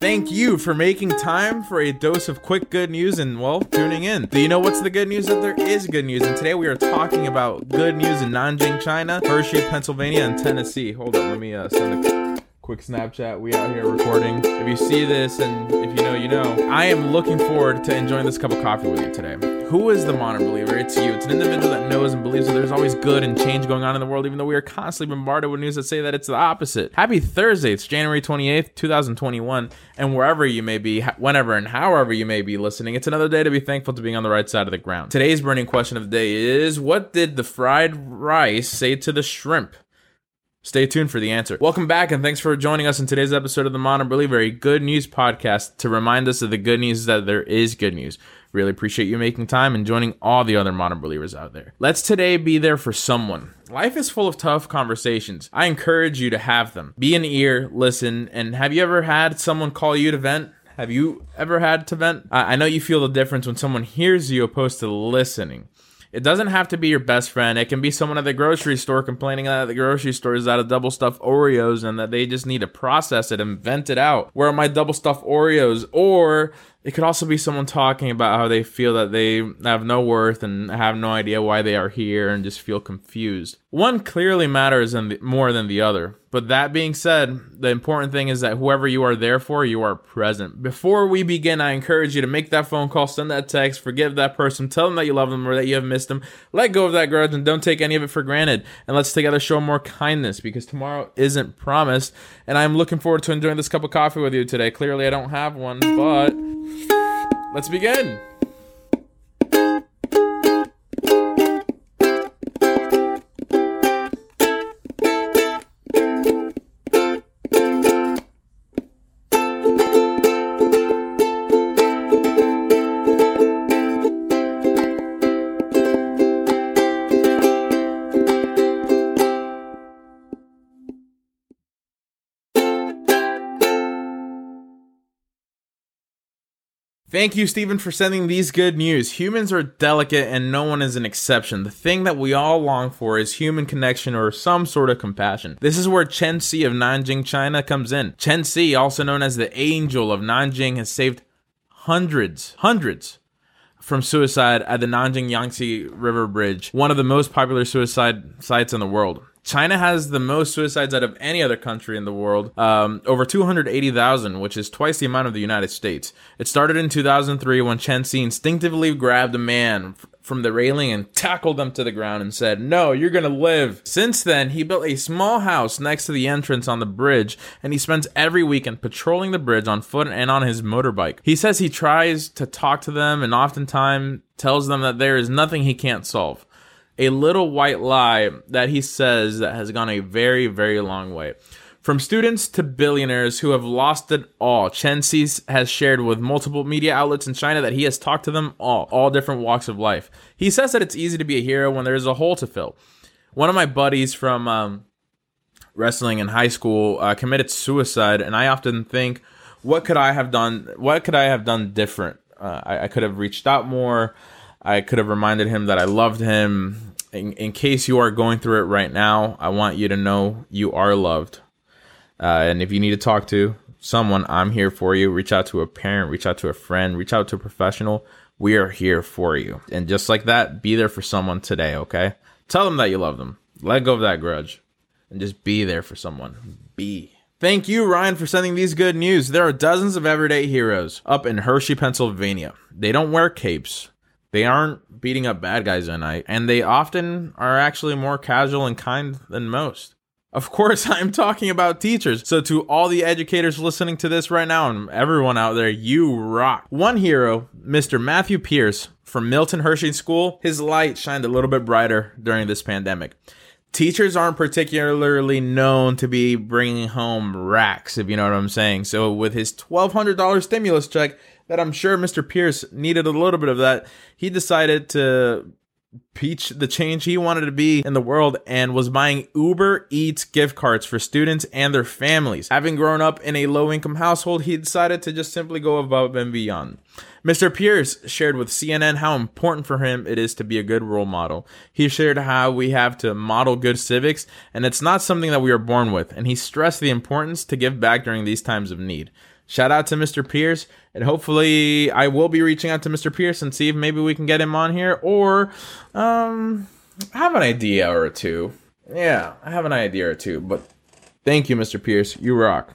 Thank you for making time for a dose of quick good news and, well, tuning in. Do you know what's the good news? That there is good news. And today we are talking about good news in Nanjing, China, Hershey, Pennsylvania, and Tennessee. Hold on, let me uh, send a quick Snapchat. We out here recording. If you see this and if you know, you know. I am looking forward to enjoying this cup of coffee with you today. Who is the modern believer? It's you. It's an individual that knows and believes that there's always good and change going on in the world, even though we are constantly bombarded with news that say that it's the opposite. Happy Thursday. It's January 28th, 2021. And wherever you may be, whenever and however you may be listening, it's another day to be thankful to being on the right side of the ground. Today's burning question of the day is What did the fried rice say to the shrimp? Stay tuned for the answer. Welcome back, and thanks for joining us in today's episode of the Modern Believer, a good news podcast to remind us of the good news that there is good news. Really appreciate you making time and joining all the other modern believers out there. Let's today be there for someone. Life is full of tough conversations. I encourage you to have them. Be an ear, listen, and have you ever had someone call you to vent? Have you ever had to vent? I know you feel the difference when someone hears you opposed to listening. It doesn't have to be your best friend. It can be someone at the grocery store complaining that the grocery store is out of double stuffed Oreos and that they just need to process it and vent it out. Where are my double stuffed Oreos? Or it could also be someone talking about how they feel that they have no worth and have no idea why they are here and just feel confused. One clearly matters the, more than the other. But that being said, the important thing is that whoever you are there for, you are present. Before we begin, I encourage you to make that phone call, send that text, forgive that person, tell them that you love them or that you have missed them. Let go of that grudge and don't take any of it for granted. And let's together show more kindness because tomorrow isn't promised. And I'm looking forward to enjoying this cup of coffee with you today. Clearly, I don't have one, but. Let's begin. Thank you, Stephen, for sending these good news. Humans are delicate and no one is an exception. The thing that we all long for is human connection or some sort of compassion. This is where Chen Si of Nanjing, China comes in. Chen Si, also known as the Angel of Nanjing, has saved hundreds, hundreds from suicide at the Nanjing Yangtze River Bridge, one of the most popular suicide sites in the world. China has the most suicides out of any other country in the world, um, over 280,000, which is twice the amount of the United States. It started in 2003 when Chen Si instinctively grabbed a man from the railing and tackled them to the ground and said, No, you're gonna live. Since then, he built a small house next to the entrance on the bridge, and he spends every weekend patrolling the bridge on foot and on his motorbike. He says he tries to talk to them and oftentimes tells them that there is nothing he can't solve a little white lie that he says that has gone a very, very long way. From students to billionaires who have lost it all, Chen Si has shared with multiple media outlets in China that he has talked to them all, all different walks of life. He says that it's easy to be a hero when there's a hole to fill. One of my buddies from um, wrestling in high school uh, committed suicide, and I often think, what could I have done? What could I have done different? Uh, I, I could have reached out more. I could have reminded him that I loved him. In, in case you are going through it right now, I want you to know you are loved. Uh, and if you need to talk to someone, I'm here for you. Reach out to a parent, reach out to a friend, reach out to a professional. We are here for you. And just like that, be there for someone today, okay? Tell them that you love them. Let go of that grudge and just be there for someone. Be. Thank you, Ryan, for sending these good news. There are dozens of everyday heroes up in Hershey, Pennsylvania. They don't wear capes. They aren't beating up bad guys at night, and they often are actually more casual and kind than most. Of course, I'm talking about teachers. So, to all the educators listening to this right now and everyone out there, you rock. One hero, Mr. Matthew Pierce from Milton Hershey School, his light shined a little bit brighter during this pandemic. Teachers aren't particularly known to be bringing home racks, if you know what I'm saying. So, with his $1,200 stimulus check, that I'm sure Mr. Pierce needed a little bit of that. He decided to peach the change he wanted to be in the world and was buying Uber Eats gift cards for students and their families. Having grown up in a low income household, he decided to just simply go above and beyond. Mr. Pierce shared with CNN how important for him it is to be a good role model. He shared how we have to model good civics, and it's not something that we are born with, and he stressed the importance to give back during these times of need. Shout out to Mr. Pierce, and hopefully I will be reaching out to Mr. Pierce and see if maybe we can get him on here, or um, have an idea or two. Yeah, I have an idea or two, but thank you, Mr. Pierce. You rock.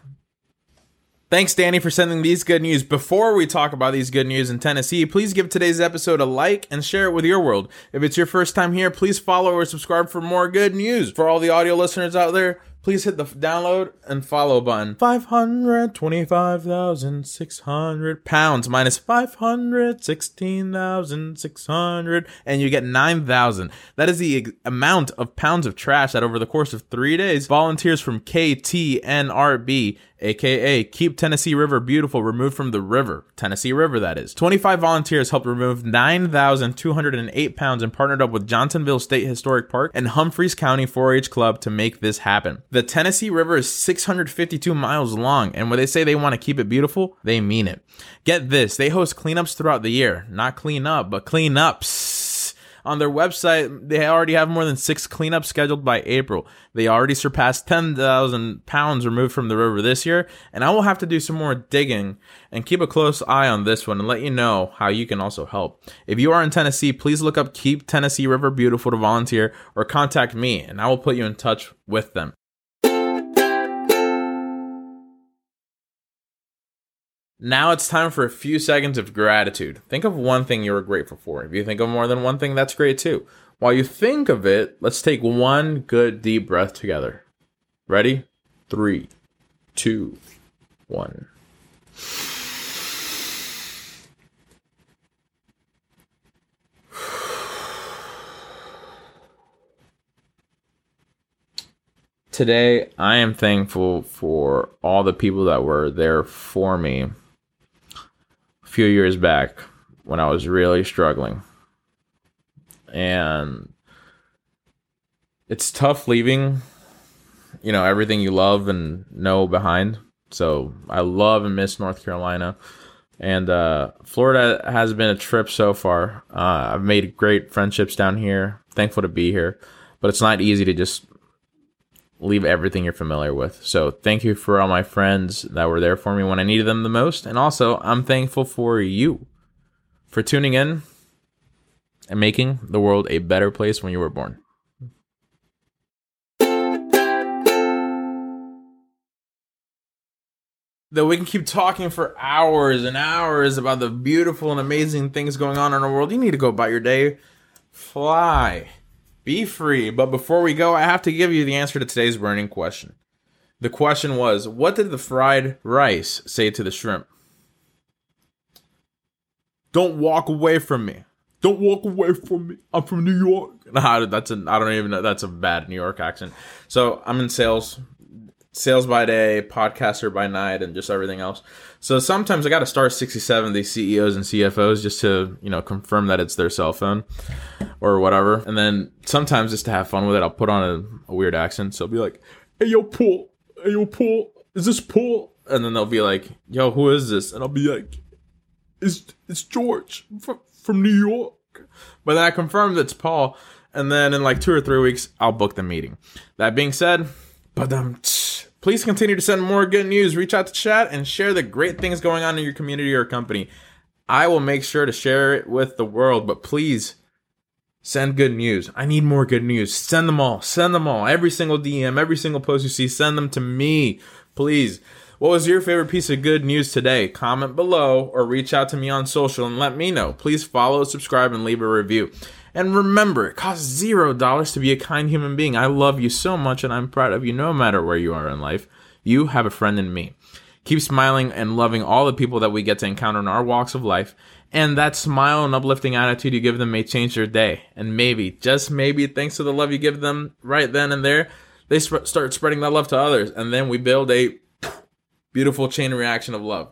Thanks, Danny, for sending these good news. Before we talk about these good news in Tennessee, please give today's episode a like and share it with your world. If it's your first time here, please follow or subscribe for more good news. For all the audio listeners out there, please hit the download and follow button. 525,600 pounds minus 516,600, and you get 9,000. That is the amount of pounds of trash that over the course of three days, volunteers from KTNRB aka Keep Tennessee River Beautiful, removed from the river. Tennessee River, that is. 25 volunteers helped remove 9,208 pounds and partnered up with Johnsonville State Historic Park and Humphreys County 4 H Club to make this happen. The Tennessee River is 652 miles long, and when they say they want to keep it beautiful, they mean it. Get this they host cleanups throughout the year. Not clean up, but cleanups on their website, they already have more than six cleanups scheduled by April. They already surpassed 10,000 pounds removed from the river this year, and I will have to do some more digging and keep a close eye on this one and let you know how you can also help. If you are in Tennessee, please look up Keep Tennessee River Beautiful to volunteer or contact me, and I will put you in touch with them. Now it's time for a few seconds of gratitude. Think of one thing you are grateful for. If you think of more than one thing, that's great too. While you think of it, let's take one good deep breath together. Ready? Three, two, one. Today, I am thankful for all the people that were there for me few years back when I was really struggling. And it's tough leaving, you know, everything you love and know behind. So I love and miss North Carolina. And uh, Florida has been a trip so far. Uh, I've made great friendships down here. Thankful to be here. But it's not easy to just leave everything you're familiar with. So thank you for all my friends that were there for me when I needed them the most. And also, I'm thankful for you for tuning in and making the world a better place when you were born. Though we can keep talking for hours and hours about the beautiful and amazing things going on in our world, you need to go about your day. Fly. Be free. But before we go, I have to give you the answer to today's burning question. The question was What did the fried rice say to the shrimp? Don't walk away from me. Don't walk away from me. I'm from New York. Nah, that's a I don't even know. That's a bad New York accent. So I'm in sales sales by day, podcaster by night, and just everything else. So sometimes I got to star 67 these CEOs and CFOs just to, you know, confirm that it's their cell phone or whatever. And then sometimes just to have fun with it, I'll put on a, a weird accent. So I'll be like, hey, yo, Paul. Hey, yo, Paul. Is this Paul? And then they'll be like, yo, who is this? And I'll be like, it's, it's George from, from New York. But then I confirm it's Paul. And then in like two or three weeks, I'll book the meeting. That being said, but um, Please continue to send more good news. Reach out to chat and share the great things going on in your community or company. I will make sure to share it with the world, but please send good news. I need more good news. Send them all. Send them all. Every single DM, every single post you see, send them to me, please. What was your favorite piece of good news today? Comment below or reach out to me on social and let me know. Please follow, subscribe, and leave a review. And remember, it costs zero dollars to be a kind human being. I love you so much and I'm proud of you no matter where you are in life. You have a friend in me. Keep smiling and loving all the people that we get to encounter in our walks of life. And that smile and uplifting attitude you give them may change their day. And maybe, just maybe, thanks to the love you give them right then and there, they sp- start spreading that love to others. And then we build a beautiful chain reaction of love.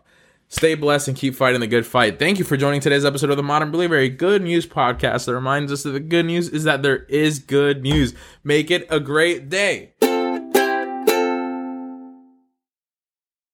Stay blessed and keep fighting the good fight. Thank you for joining today's episode of the Modern Believer, a good news podcast that reminds us that the good news is that there is good news. Make it a great day.